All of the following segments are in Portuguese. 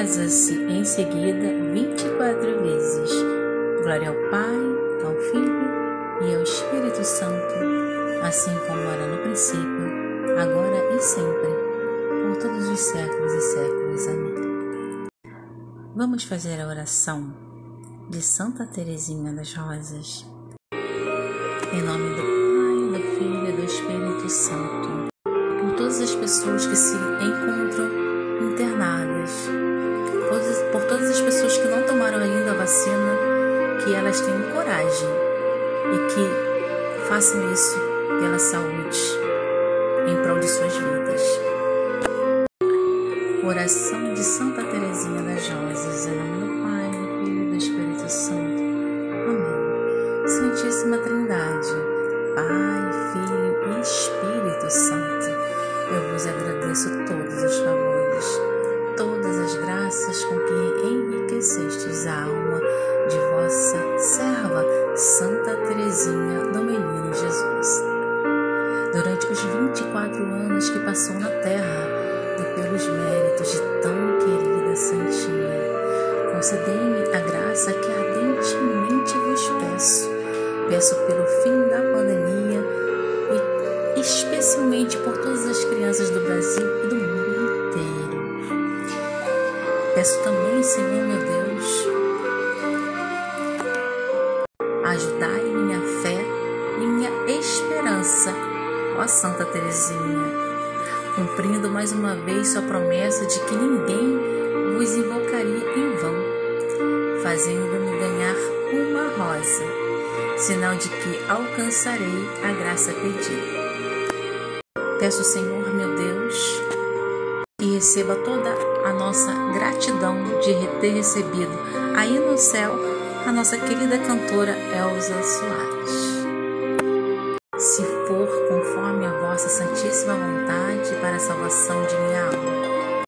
Reza-se em seguida 24 vezes. Glória ao Pai, ao Filho e ao Espírito Santo, assim como era no princípio, agora e sempre, por todos os séculos e séculos. Amém. Vamos fazer a oração de Santa Teresinha das Rosas. Em nome do Pai, do Filho e do Espírito Santo, por todas as pessoas que se encontram internadas, elas tenham coragem e que façam isso pela saúde, em prol de suas vidas. Oração de Santa Teresinha das Rosas, em nome do Pai, do Filho e do Espírito Santo. Amém. Santíssima Trindade, Pai, Filho e Espírito Santo, eu vos agradeço todos os concedei-me a graça que ardentemente vos peço. Peço pelo fim da pandemia e especialmente por todas as crianças do Brasil e do mundo inteiro. Peço também, Senhor meu Deus, ajudai minha fé e minha esperança, ó Santa Teresinha, cumprindo mais uma vez sua promessa de que ninguém vos vão, fazendo-me ganhar uma rosa, sinal de que alcançarei a graça pedida. Peço, Senhor meu Deus, que receba toda a nossa gratidão de ter recebido aí no céu a nossa querida cantora Elza Soares. Se for conforme a vossa santíssima vontade para a salvação de minha alma.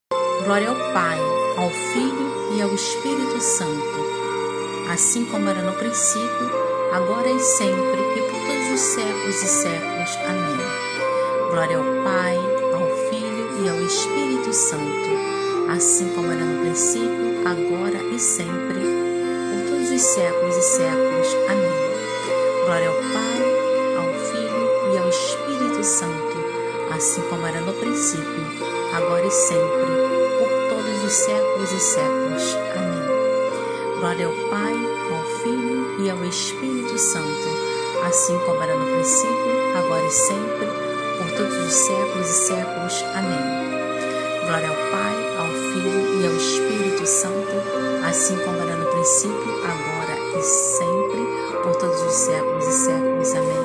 Glória ao Pai, ao Filho e ao Espírito Santo, assim como era no princípio, agora e sempre e por todos os séculos e séculos. Amém. Glória ao Pai, ao Filho e ao Espírito Santo, assim como era no princípio, agora e sempre os séculos e séculos. Amém. Glória ao Pai, ao Filho e ao Espírito Santo, assim como era no princípio, agora e sempre, por todos os séculos e séculos. Glória ao Pai, ao Filho e ao Espírito Santo, assim como era no princípio, agora e sempre, por todos os séculos e séculos. Amém. Glória ao Pai, ao Filho e ao Espírito Santo, assim como era no princípio, agora e sempre, por todos os séculos e séculos. Amém.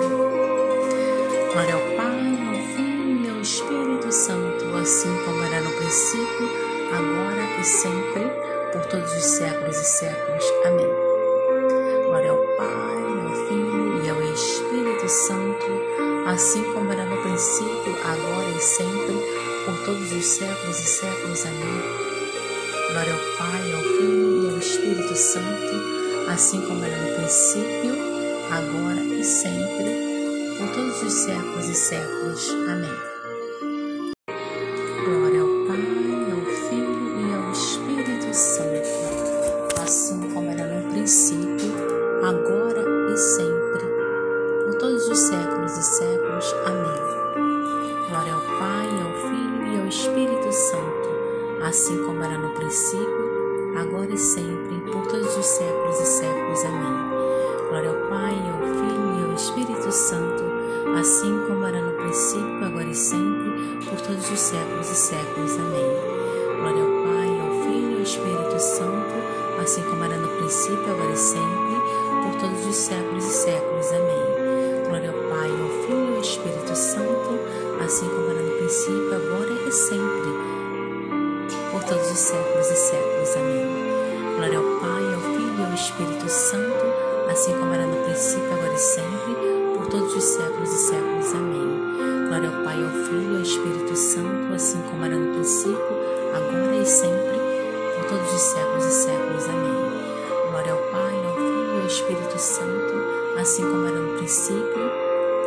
Glória ao Pai, ao Filho e ao Espírito Santo, assim como era no princípio, agora e sempre, por todos os séculos e séculos. Amém. Glória ao Pai, ao Filho e ao Espírito Santo, assim como era no princípio, agora e sempre, por todos os séculos e séculos. Amém. Glória ao Pai, ao Filho e ao Espírito Santo, assim como era no princípio, agora e sempre, por todos os séculos e séculos. Amém. Princípio, agora e sempre, por todos os séculos e séculos. Amém. Glória ao Pai, ao Filho e ao Espírito Santo, assim como era no princípio, agora e sempre, por todos os séculos e séculos. Amém. Glória ao Pai, ao Filho e ao Espírito Santo, assim como era no princípio, agora e sempre, por todos os séculos e séculos. Amém. Glória ao Pai, ao Filho e ao Espírito Santo, assim como era no princípio, agora e sempre, por todos os séculos e séculos. Amém. Glória ao Pai, ao Filho e ao Espírito Santo, assim como era no princípio, agora e sempre, por todos os séculos e séculos. Amém. Glória ao Pai, ao Filho e ao Espírito Santo, assim como era no princípio, agora e sempre, por todos os séculos e séculos. Amém. Glória ao Pai, ao Filho e ao Espírito Santo, assim como era no princípio, agora e sempre, todos os séculos e séculos. Amém. Glória ao Pai, ao Filho e ao Espírito Santo, assim como era no princípio,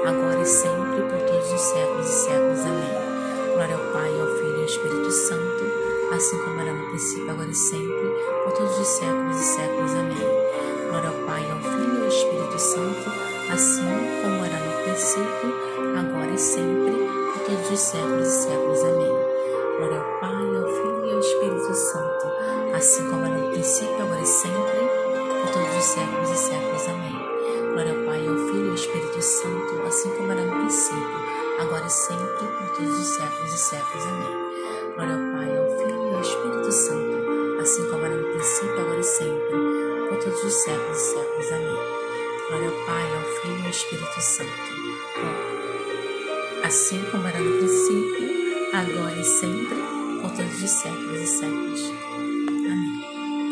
agora e sempre, por todos os séculos e séculos. Amém. Glória ao Pai, ao Filho e ao Espírito Santo, assim como era no princípio, agora e sempre, por todos os séculos e séculos. Amém. Assim como era no princípio, agora e sempre, por todos os séculos e séculos. Amém. Glória ao Pai, ao Filho e ao Espírito Santo, assim como era no princípio, agora e sempre, por todos os séculos e séculos. Amém. Glória ao Pai, ao Filho e ao Espírito Santo, assim como era no princípio, agora e sempre, por todos os séculos e séculos. Amém. Glória ao Pai, ao Filho e ao Espírito Santo, assim como era no princípio, agora e sempre, por todos os séculos e séculos.